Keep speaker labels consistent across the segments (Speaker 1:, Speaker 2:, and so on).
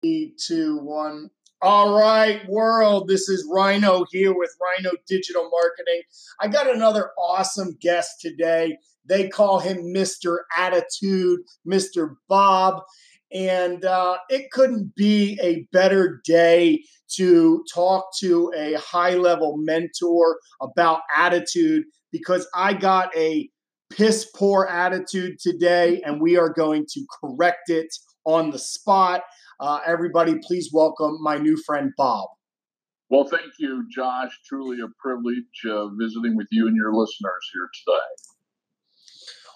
Speaker 1: Three, two, one. All right, world. This is Rhino here with Rhino Digital Marketing. I got another awesome guest today. They call him Mr. Attitude, Mr. Bob. And uh, it couldn't be a better day to talk to a high level mentor about attitude because I got a piss poor attitude today and we are going to correct it on the spot. Uh, everybody, please welcome my new friend Bob.
Speaker 2: Well, thank you, Josh. Truly a privilege uh, visiting with you and your listeners here today.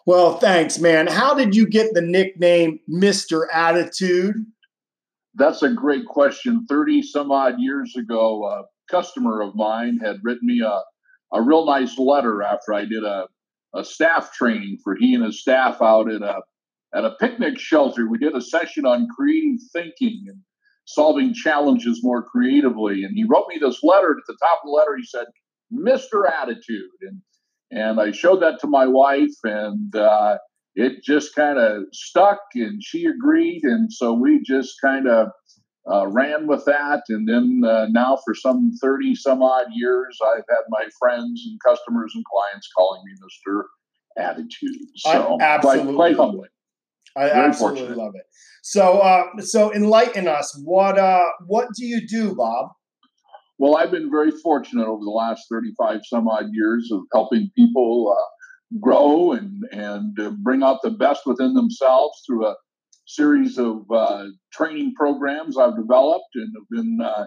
Speaker 1: Well, thanks, man. How did you get the nickname Mr. Attitude?
Speaker 2: That's a great question. 30 some odd years ago, a customer of mine had written me a, a real nice letter after I did a, a staff training for he and his staff out at a at a picnic shelter. We did a session on creative thinking and solving challenges more creatively. And he wrote me this letter. At the top of the letter, he said, "Mr. Attitude," and and I showed that to my wife, and uh, it just kind of stuck, and she agreed, and so we just kind of. Uh, ran with that, and then uh, now for some thirty some odd years, I've had my friends and customers and clients calling me Mister Attitude. So quite, quite humbling.
Speaker 1: I Very absolutely love it. So, uh, so enlighten us. What uh, what do you do, Bob?
Speaker 2: Well, I've been very fortunate over the last thirty-five some odd years of helping people uh, grow and and uh, bring out the best within themselves through a series of uh, training programs I've developed and have been uh,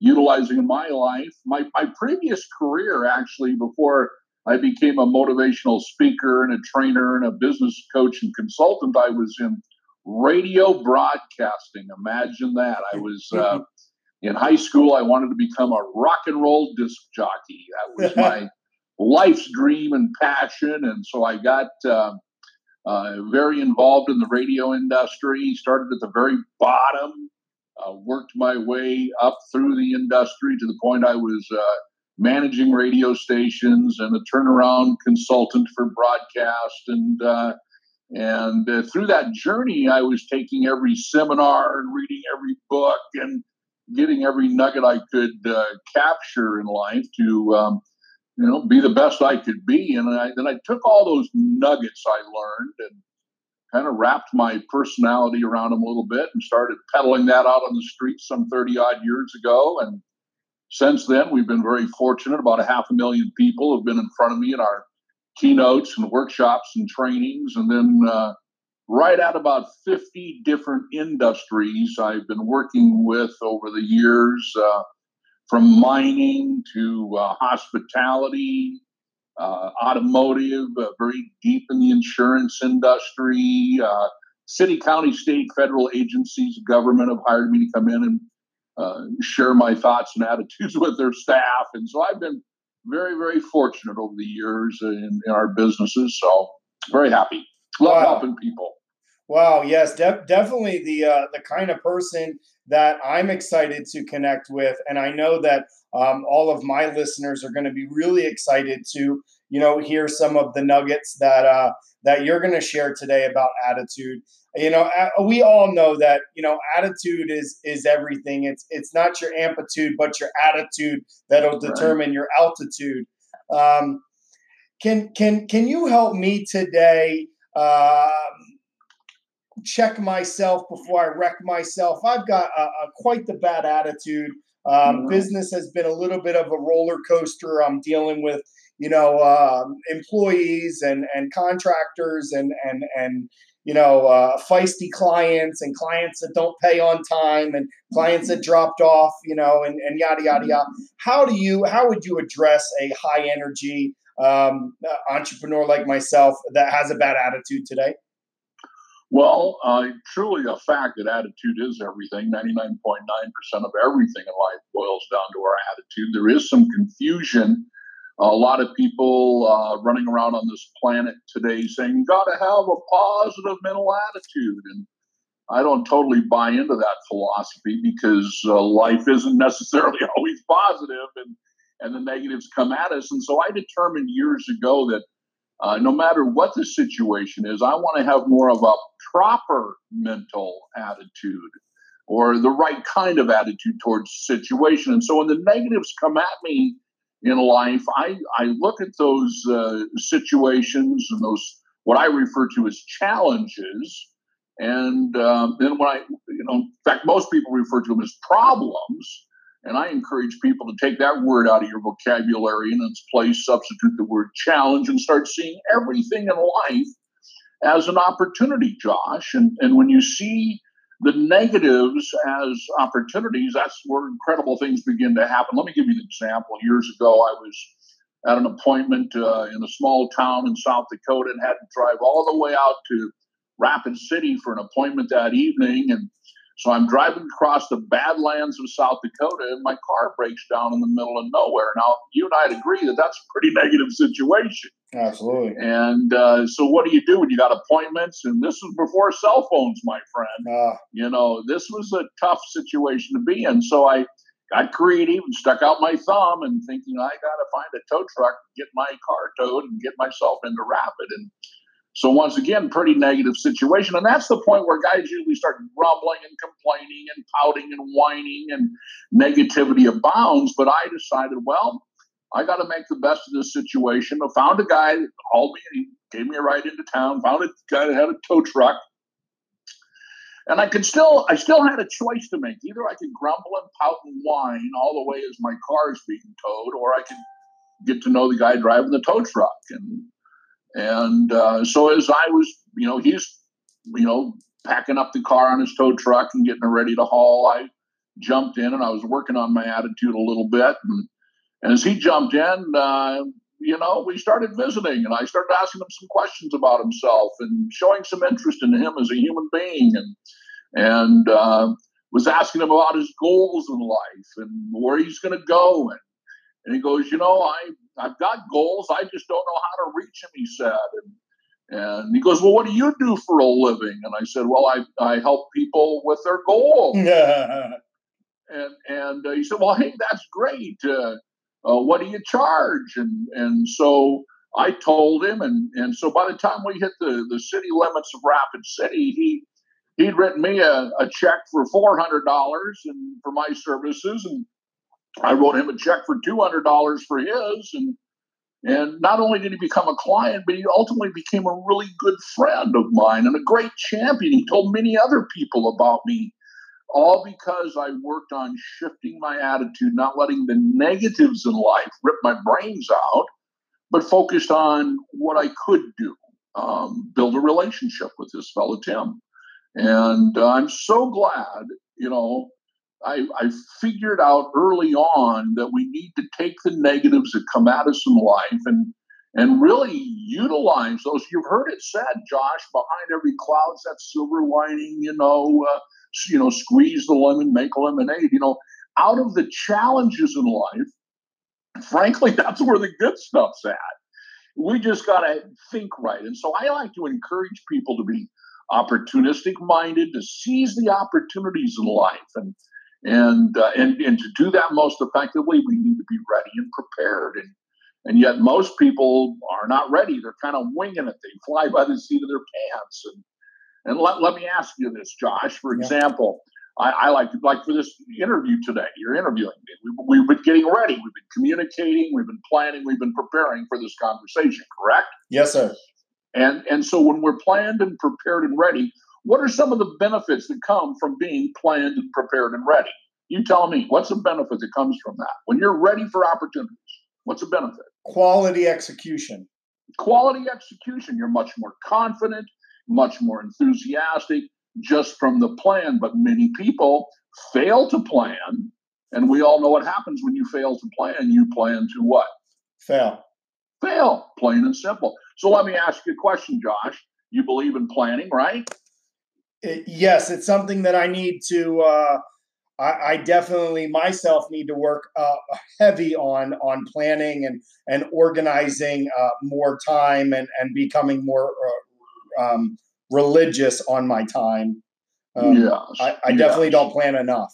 Speaker 2: utilizing in my life. My my previous career, actually, before I became a motivational speaker and a trainer and a business coach and consultant. I was in radio broadcasting. Imagine that. I was uh, in high school. I wanted to become a rock and roll disc jockey. That was my life's dream and passion. And so I got uh, uh, very involved in the radio industry, started at the very bottom, uh, worked my way up through the industry to the point I was uh, managing radio stations and a turnaround consultant for broadcast. And uh, and uh, through that journey i was taking every seminar and reading every book and getting every nugget i could uh, capture in life to um, you know be the best i could be. And I, then i took all those nuggets i learned and kind of wrapped my personality around them a little bit and started peddling that out on the streets some 30 odd years ago. And since then, we've been very fortunate. About a half a million people have been in front of me in our keynotes and workshops and trainings. And then, uh, right at about 50 different industries I've been working with over the years, uh, from mining to uh, hospitality, uh, automotive, uh, very deep in the insurance industry. Uh, city, county, state, federal agencies, government have hired me to come in and uh, share my thoughts and attitudes with their staff. And so I've been very, very fortunate over the years in, in our businesses. So very happy. Love wow. helping people.
Speaker 1: Wow. Yes, de- definitely the uh, the kind of person that I'm excited to connect with, and I know that um, all of my listeners are going to be really excited to you know hear some of the nuggets that uh, that you're going to share today about attitude you know we all know that you know attitude is is everything. It's it's not your amplitude but your attitude that'll determine your altitude. Um, can can can you help me today um, check myself before i wreck myself? I've got a, a quite the bad attitude. Um, mm-hmm. business has been a little bit of a roller coaster. I'm dealing with you know um, employees and and contractors and and and you know, uh, feisty clients and clients that don't pay on time and clients that dropped off, you know, and, and yada, yada, yada. How do you, how would you address a high energy um, uh, entrepreneur like myself that has a bad attitude today?
Speaker 2: Well, uh, truly a fact that attitude is everything. 99.9% of everything in life boils down to our attitude. There is some confusion a lot of people uh, running around on this planet today saying you got to have a positive mental attitude and i don't totally buy into that philosophy because uh, life isn't necessarily always positive and and the negatives come at us and so i determined years ago that uh, no matter what the situation is i want to have more of a proper mental attitude or the right kind of attitude towards the situation. And so when the negatives come at me in life, I, I look at those uh, situations and those what I refer to as challenges. And um, then when I, you know, in fact, most people refer to them as problems. And I encourage people to take that word out of your vocabulary and in its place substitute the word challenge and start seeing everything in life as an opportunity, Josh. And, and when you see the negatives as opportunities, that's where incredible things begin to happen. Let me give you an example. Years ago, I was at an appointment uh, in a small town in South Dakota and had to drive all the way out to Rapid City for an appointment that evening. And so I'm driving across the badlands of South Dakota and my car breaks down in the middle of nowhere. Now, you and I'd agree that that's a pretty negative situation.
Speaker 1: Absolutely.
Speaker 2: And uh, so, what do you do when you got appointments? And this was before cell phones, my friend. Uh, you know, this was a tough situation to be in. So, I got creative and stuck out my thumb and thinking, I got to find a tow truck, get my car towed, and get myself into Rapid. And so once again, pretty negative situation. And that's the point where guys usually start grumbling and complaining and pouting and whining and negativity abounds. But I decided, well, I got to make the best of this situation. I found a guy called me and he gave me a ride into town, found a guy that had a tow truck. And I could still, I still had a choice to make. Either I could grumble and pout and whine all the way as my car is being towed, or I could get to know the guy driving the tow truck. And and uh, so as I was, you know, he's, you know, packing up the car on his tow truck and getting ready to haul, I jumped in and I was working on my attitude a little bit. And, and as he jumped in, uh, you know, we started visiting and I started asking him some questions about himself and showing some interest in him as a human being and, and, uh, was asking him about his goals in life and where he's going to go. And, and he goes, you know, I I've got goals. I just don't know how to reach them, he said. And, and he goes, Well, what do you do for a living? And I said, Well, I, I help people with their goals. Yeah. and and uh, he said, Well, hey, that's great. Uh, uh, what do you charge? And and so I told him, and and so by the time we hit the, the city limits of Rapid City, he he'd written me a, a check for four hundred dollars and for my services, and I wrote him a check for two hundred dollars for his, and and not only did he become a client, but he ultimately became a really good friend of mine and a great champion. He told many other people about me, all because I worked on shifting my attitude, not letting the negatives in life rip my brains out, but focused on what I could do, um, build a relationship with this fellow Tim. And uh, I'm so glad, you know, I, I figured out early on that we need to take the negatives that come at us in life and and really utilize those. You've heard it said, Josh, behind every cloud's that silver lining. You know, uh, you know, squeeze the lemon, make lemonade. You know, out of the challenges in life, frankly, that's where the good stuff's at. We just got to think right. And so I like to encourage people to be opportunistic minded, to seize the opportunities in life. And and, uh, and, and to do that most effectively, we need to be ready and prepared. And, and yet most people are not ready. They're kind of winging it. They fly by the seat of their pants. And, and let, let me ask you this, Josh. For yeah. example, I, I, like to, like for this interview today. You're interviewing me. We, we've been getting ready. We've been communicating. We've been planning. We've been preparing for this conversation. Correct?
Speaker 1: Yes, sir.
Speaker 2: And and so when we're planned and prepared and ready, what are some of the benefits that come from being planned and prepared and ready? You tell me, what's the benefit that comes from that? When you're ready for opportunities, what's the benefit?
Speaker 1: Quality execution.
Speaker 2: Quality execution. You're much more confident, much more enthusiastic just from the plan. But many people fail to plan. And we all know what happens when you fail to plan. You plan to what?
Speaker 1: Fail.
Speaker 2: Fail, plain and simple. So let me ask you a question, Josh. You believe in planning, right?
Speaker 1: It, yes, it's something that I need to. Uh, I, I, definitely myself need to work uh, heavy on on planning and and organizing uh, more time and and becoming more uh, um, religious on my time. Um, yeah, I, I definitely don't plan enough.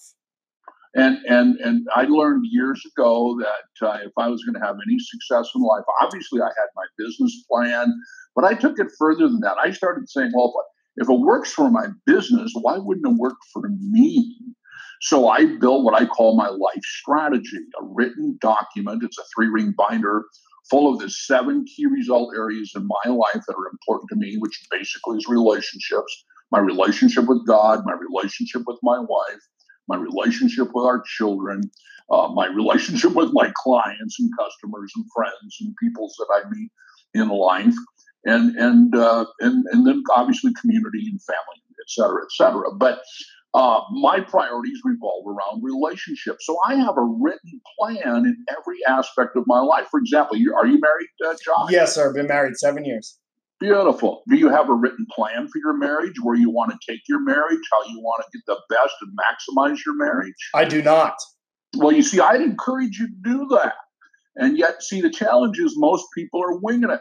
Speaker 2: And and and I learned years ago that uh, if I was going to have any success in life, obviously I had my business plan, but I took it further than that. I started saying, well, if it works for my business, why wouldn't it work for me? So I built what I call my life strategy, a written document. It's a three ring binder full of the seven key result areas in my life that are important to me, which basically is relationships my relationship with God, my relationship with my wife, my relationship with our children, uh, my relationship with my clients and customers and friends and peoples that I meet in life, and and uh, and and then obviously community and family, et cetera, et cetera. But uh, my priorities revolve around relationships. So I have a written plan in every aspect of my life. For example, you, are you married, uh, John?
Speaker 1: Yes, sir. I've been married seven years.
Speaker 2: Beautiful. Do you have a written plan for your marriage, where you want to take your marriage, how you want to get the best and maximize your marriage?
Speaker 1: I do not.
Speaker 2: Well, you see, I'd encourage you to do that. And yet, see, the challenge is most people are winging it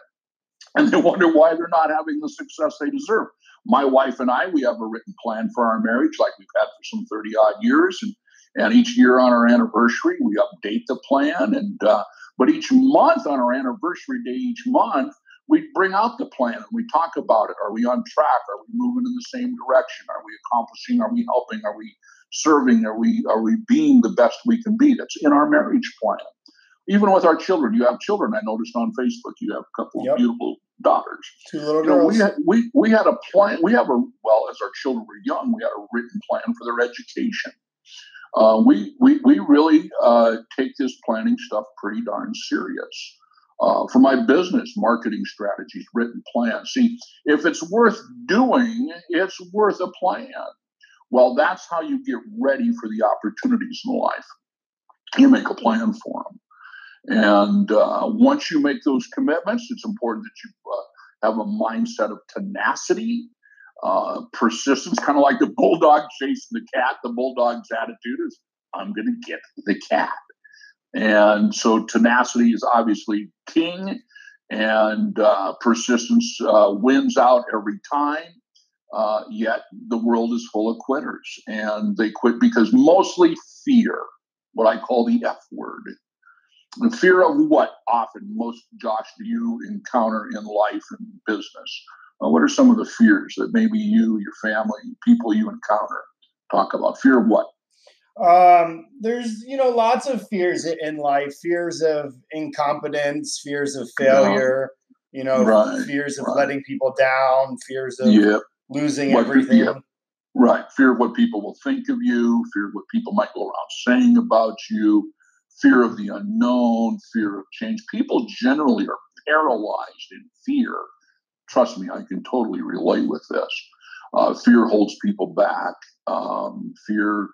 Speaker 2: and they wonder why they're not having the success they deserve. My wife and I, we have a written plan for our marriage, like we've had for some 30 odd years. And, and each year on our anniversary, we update the plan. And, uh, but each month on our anniversary day, each month, we bring out the plan and we talk about it. Are we on track? Are we moving in the same direction? Are we accomplishing? Are we helping? Are we serving? Are we are we being the best we can be? That's in our marriage plan. Even with our children, you have children. I noticed on Facebook you have a couple yep. of beautiful daughters.
Speaker 1: Two little you know, girls.
Speaker 2: we had we we had a plan. We have a well, as our children were young, we had a written plan for their education. Uh, we we we really uh, take this planning stuff pretty darn serious. Uh, for my business, marketing strategies, written plans. See, if it's worth doing, it's worth a plan. Well, that's how you get ready for the opportunities in life. You make a plan for them. And uh, once you make those commitments, it's important that you uh, have a mindset of tenacity, uh, persistence, kind of like the bulldog chasing the cat. The bulldog's attitude is, I'm going to get the cat. And so tenacity is obviously king, and uh, persistence uh, wins out every time. Uh, yet the world is full of quitters, and they quit because mostly fear, what I call the F word. The fear of what often, most Josh, do you encounter in life and business? Uh, what are some of the fears that maybe you, your family, people you encounter talk about? Fear of what?
Speaker 1: Um, there's you know lots of fears in life, fears of incompetence, fears of failure, you know, right, fears of right. letting people down, fears of yep. losing what, everything. Yep.
Speaker 2: Right, fear of what people will think of you, fear of what people might go around saying about you, fear of the unknown, fear of change. People generally are paralyzed in fear. Trust me, I can totally relate with this. Uh, fear holds people back. Um, fear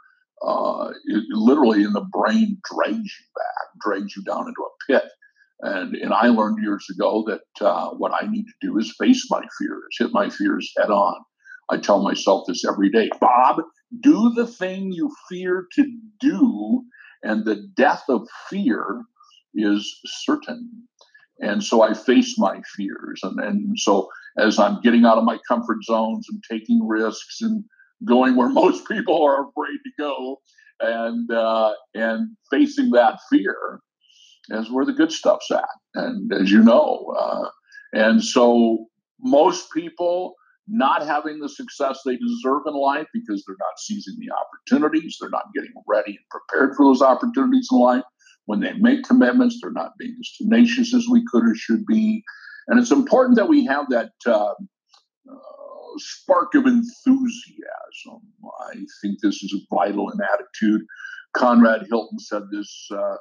Speaker 2: uh, it, literally in the brain drags you back, drags you down into a pit. And, and I learned years ago that uh, what I need to do is face my fears, hit my fears head on. I tell myself this every day Bob, do the thing you fear to do, and the death of fear is certain. And so I face my fears. And, and so as I'm getting out of my comfort zones and taking risks and going where most people are afraid to go, and uh, and facing that fear is where the good stuff's at. And as you know, uh, and so most people not having the success they deserve in life because they're not seizing the opportunities, they're not getting ready and prepared for those opportunities in life. When they make commitments, they're not being as tenacious as we could or should be. And it's important that we have that uh, spark of enthusiasm. I think this is a vital attitude. Conrad Hilton said this uh,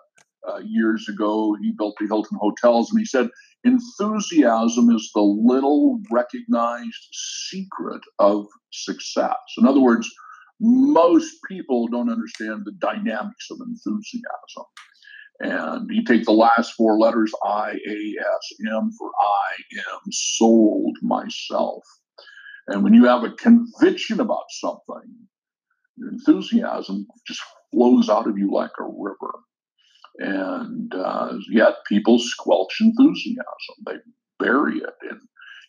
Speaker 2: uh, years ago. He built the Hilton hotels, and he said, Enthusiasm is the little recognized secret of success. In other words, most people don't understand the dynamics of enthusiasm. And you take the last four letters I A S M for I am sold myself. And when you have a conviction about something, your enthusiasm just flows out of you like a river. And uh, yet people squelch enthusiasm, they bury it. And,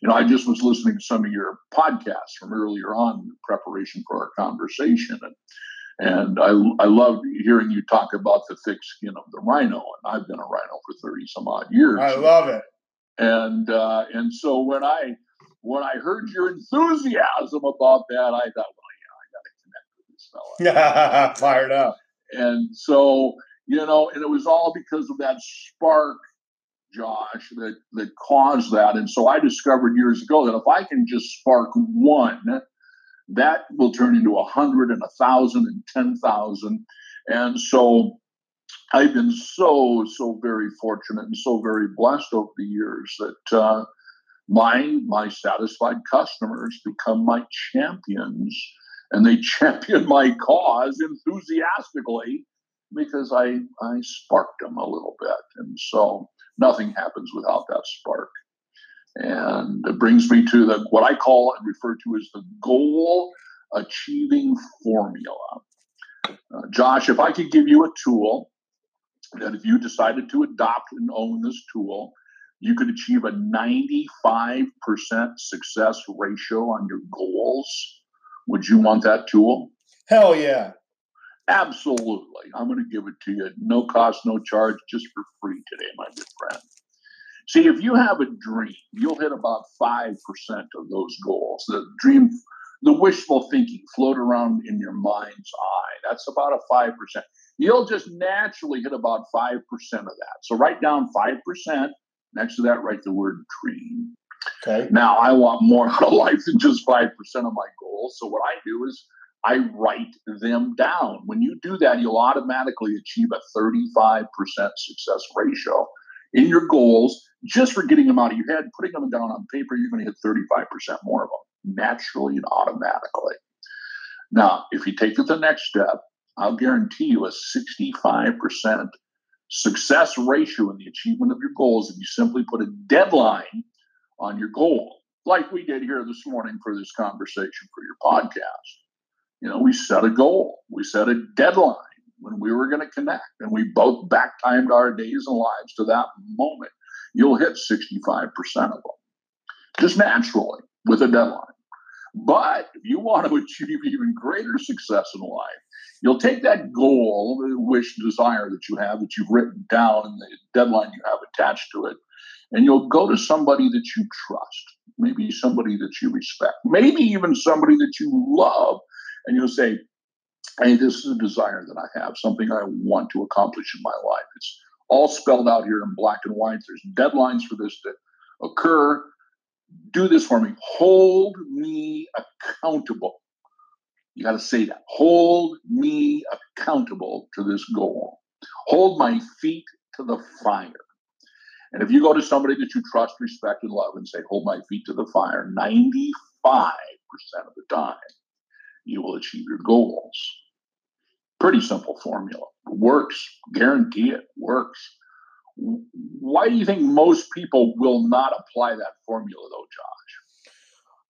Speaker 2: you know, I just was listening to some of your podcasts from earlier on in preparation for our conversation. And, and I, I love hearing you talk about the thick skin of the rhino. And I've been a rhino for 30 some odd years.
Speaker 1: I love it.
Speaker 2: And, uh, and so when I, when I heard your enthusiasm about that, I thought, well, yeah, I got to connect with this
Speaker 1: fella. Fired up.
Speaker 2: And so, you know, and it was all because of that spark, Josh, that that caused that. And so I discovered years ago that if I can just spark one, that will turn into a hundred and a thousand and ten thousand. And so I've been so, so very fortunate and so very blessed over the years that uh, my my satisfied customers become my champions and they champion my cause enthusiastically because I I sparked them a little bit and so nothing happens without that spark and it brings me to the what I call and refer to as the goal achieving formula uh, Josh if I could give you a tool that if you decided to adopt and own this tool you could achieve a 95% success ratio on your goals. Would you want that tool?
Speaker 1: Hell yeah.
Speaker 2: Absolutely. I'm going to give it to you. No cost, no charge, just for free today, my good friend. See, if you have a dream, you'll hit about 5% of those goals. The dream, the wishful thinking float around in your mind's eye. That's about a 5%. You'll just naturally hit about 5% of that. So write down 5% Next to that, write the word dream.
Speaker 1: Okay.
Speaker 2: Now, I want more out of life than just 5% of my goals. So, what I do is I write them down. When you do that, you'll automatically achieve a 35% success ratio in your goals just for getting them out of your head, putting them down on paper. You're going to hit 35% more of them naturally and automatically. Now, if you take it the next step, I'll guarantee you a 65% success ratio in the achievement of your goals if you simply put a deadline on your goal, like we did here this morning for this conversation for your podcast. You know, we set a goal, we set a deadline when we were going to connect, and we both back timed our days and lives to that moment. You'll hit 65% of them just naturally with a deadline. But if you want to achieve even greater success in life, you'll take that goal, wish, desire that you have, that you've written down, and the deadline you have attached to it, and you'll go to somebody that you trust, maybe somebody that you respect, maybe even somebody that you love, and you'll say, Hey, this is a desire that I have, something I want to accomplish in my life. It's all spelled out here in black and white. There's deadlines for this to occur. Do this for me. Hold me accountable. You got to say that. Hold me accountable to this goal. Hold my feet to the fire. And if you go to somebody that you trust, respect, and love and say, hold my feet to the fire, 95% of the time, you will achieve your goals. Pretty simple formula. Works. Guarantee it works. Why do you think most people will not apply that formula, though, Josh?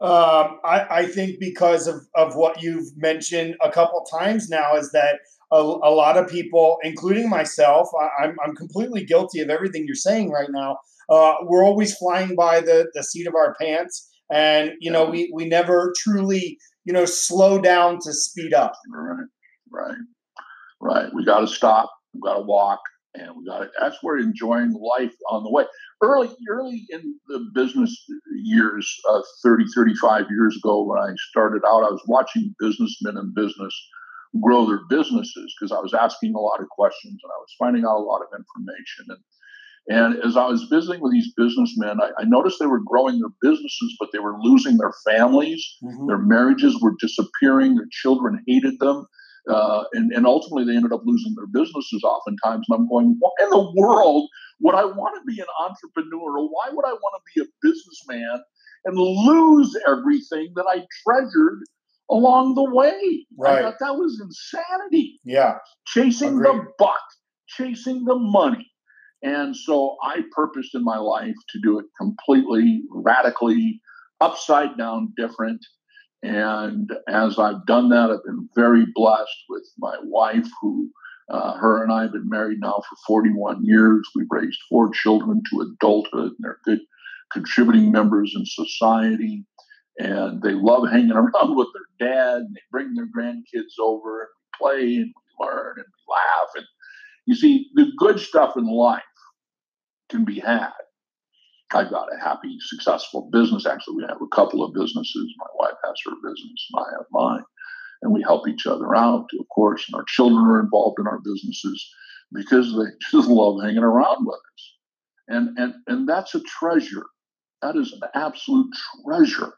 Speaker 1: Um, I, I, think because of, of what you've mentioned a couple times now is that a, a lot of people, including myself, I, am I'm, I'm completely guilty of everything you're saying right now. Uh, we're always flying by the, the seat of our pants, and you know we we never truly you know slow down to speed up.
Speaker 2: Right, right, right. We got to stop. We got to walk and we got to. That's where enjoying life on the way. Early, early in the business years, uh, 30, 35 years ago, when I started out, I was watching businessmen in business grow their businesses because I was asking a lot of questions and I was finding out a lot of information. And and as I was visiting with these businessmen, I, I noticed they were growing their businesses, but they were losing their families. Mm-hmm. Their marriages were disappearing. Their children hated them. Uh, and, and ultimately, they ended up losing their businesses oftentimes. And I'm going, why in the world would I want to be an entrepreneur? Or why would I want to be a businessman and lose everything that I treasured along the way?
Speaker 1: Right.
Speaker 2: I thought that was insanity.
Speaker 1: Yeah.
Speaker 2: Chasing Agreed. the buck, chasing the money. And so I purposed in my life to do it completely, radically, upside down different. And as I've done that, I've been very blessed with my wife, who uh, her and I have been married now for 41 years. We've raised four children to adulthood, and they're good contributing members in society. And they love hanging around with their dad, and they bring their grandkids over, and we play, and we learn, and we laugh. And you see, the good stuff in life can be had I've got a happy, successful business. Actually, we have a couple of businesses. My wife has her business, and I have mine. And we help each other out, of course. And our children are involved in our businesses because they just love hanging around with us. And, and, and that's a treasure. That is an absolute treasure.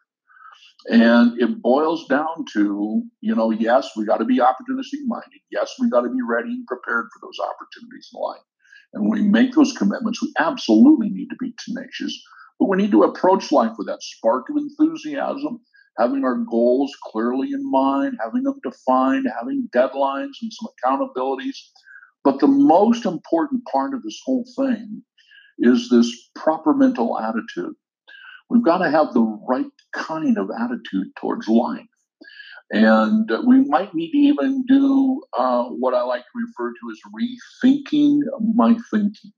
Speaker 2: And it boils down to, you know, yes, we got to be opportunistic minded. Yes, we got to be ready and prepared for those opportunities in life. And when we make those commitments, we absolutely need to be tenacious, but we need to approach life with that spark of enthusiasm, having our goals clearly in mind, having them defined, having deadlines and some accountabilities. But the most important part of this whole thing is this proper mental attitude. We've got to have the right kind of attitude towards life. And we might need to even do uh, what I like to refer to as rethinking my thinking.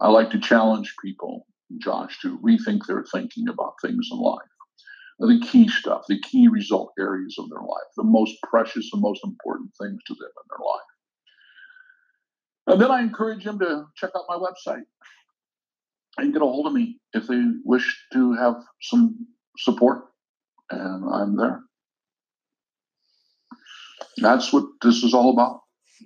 Speaker 2: I like to challenge people, Josh, to rethink their thinking about things in life. The key stuff, the key result areas of their life, the most precious and most important things to them in their life. And then I encourage them to check out my website and get a hold of me if they wish to have some support. And I'm there that's what this is all about.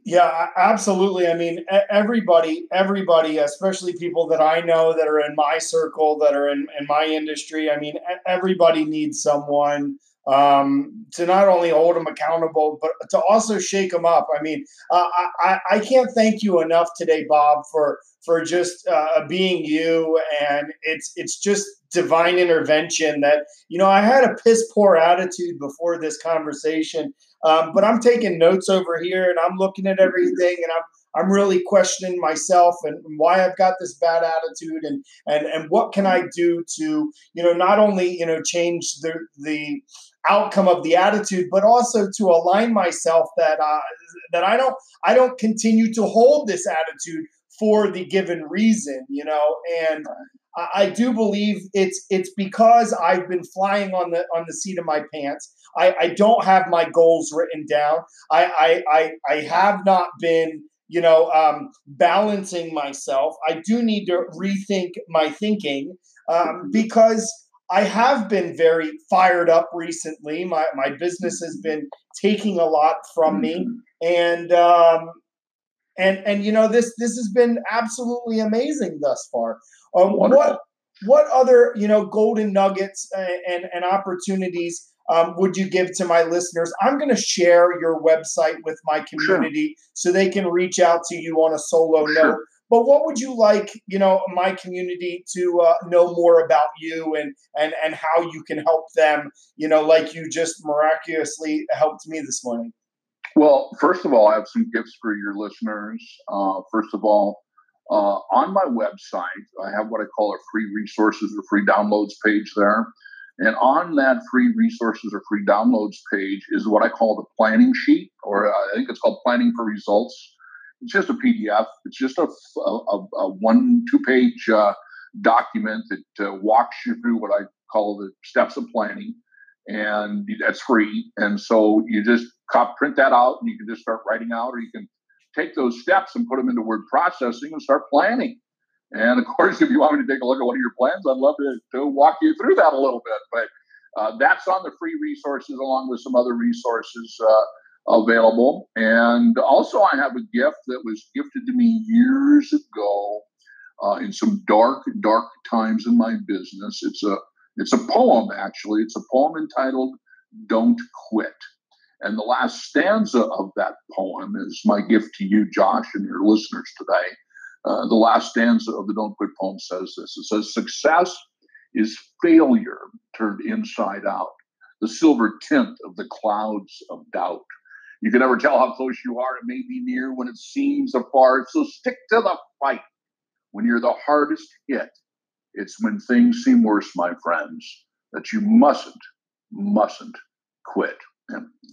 Speaker 1: Yeah, absolutely. I mean, everybody, everybody, especially people that I know that are in my circle, that are in, in my industry, I mean, everybody needs someone um, to not only hold them accountable, but to also shake them up. I mean, uh, I, I can't thank you enough today, Bob, for for just uh, being you, and it's it's just divine intervention. That you know, I had a piss poor attitude before this conversation, um, but I'm taking notes over here, and I'm looking at everything, and I'm I'm really questioning myself and why I've got this bad attitude and and and what can I do to you know not only you know change the the outcome of the attitude but also to align myself that uh, that I don't I don't continue to hold this attitude for the given reason you know and I do believe it's it's because I've been flying on the on the seat of my pants. I, I don't have my goals written down. I I I, I have not been you know, um, balancing myself. I do need to rethink my thinking um, because I have been very fired up recently. My my business has been taking a lot from me, and um, and and you know this this has been absolutely amazing thus far. Um, what what other you know golden nuggets and and, and opportunities um, would you give to my listeners? I'm going to share your website with my community sure. so they can reach out to you on a solo sure. note. But what would you like, you know, my community to uh, know more about you and and and how you can help them, you know, like you just miraculously helped me this morning?
Speaker 2: Well, first of all, I have some gifts for your listeners. Uh, first of all, uh, on my website, I have what I call a free resources or free downloads page there. And on that free resources or free downloads page is what I call the planning sheet, or I think it's called Planning for Results. It's just a PDF. It's just a, a, a one, two page uh, document that uh, walks you through what I call the steps of planning. And that's free. And so you just print that out and you can just start writing out, or you can take those steps and put them into word processing and start planning. And of course, if you want me to take a look at one of your plans, I'd love to, to walk you through that a little bit. But uh, that's on the free resources along with some other resources uh, available. And also, I have a gift that was gifted to me years ago uh, in some dark, dark times in my business. It's a it's a poem, actually. It's a poem entitled "Don't Quit." And the last stanza of that poem is my gift to you, Josh, and your listeners today. Uh, the last stanza of the Don't Quit poem says this it says, Success is failure turned inside out, the silver tint of the clouds of doubt. You can never tell how close you are. It may be near when it seems afar. So stick to the fight. When you're the hardest hit, it's when things seem worse, my friends, that you mustn't, mustn't quit.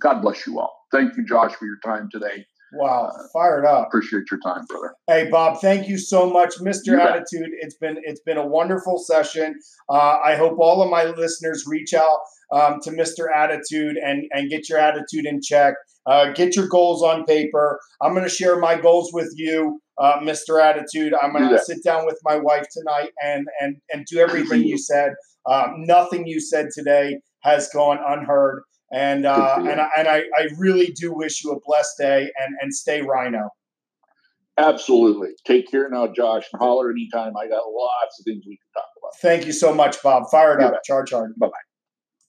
Speaker 2: God bless you all. Thank you, Josh, for your time today.
Speaker 1: Wow, fired up.
Speaker 2: Appreciate your time, brother.
Speaker 1: Hey, Bob, thank you so much, Mr. Attitude. It's been it's been a wonderful session. Uh, I hope all of my listeners reach out um, to Mr. Attitude and and get your attitude in check Uh, get your goals on paper. I'm going to share my goals with you, uh, Mr. Attitude. I'm going to sit down with my wife tonight and and and do everything you said. Um, nothing you said today has gone unheard. And uh, and I, and I, I really do wish you a blessed day and and stay Rhino.
Speaker 2: Absolutely. Take care now, Josh, and holler anytime. I got lots of things we can talk about.
Speaker 1: Thank you so much, Bob. Fire it up. Charge hard.
Speaker 2: Bye bye.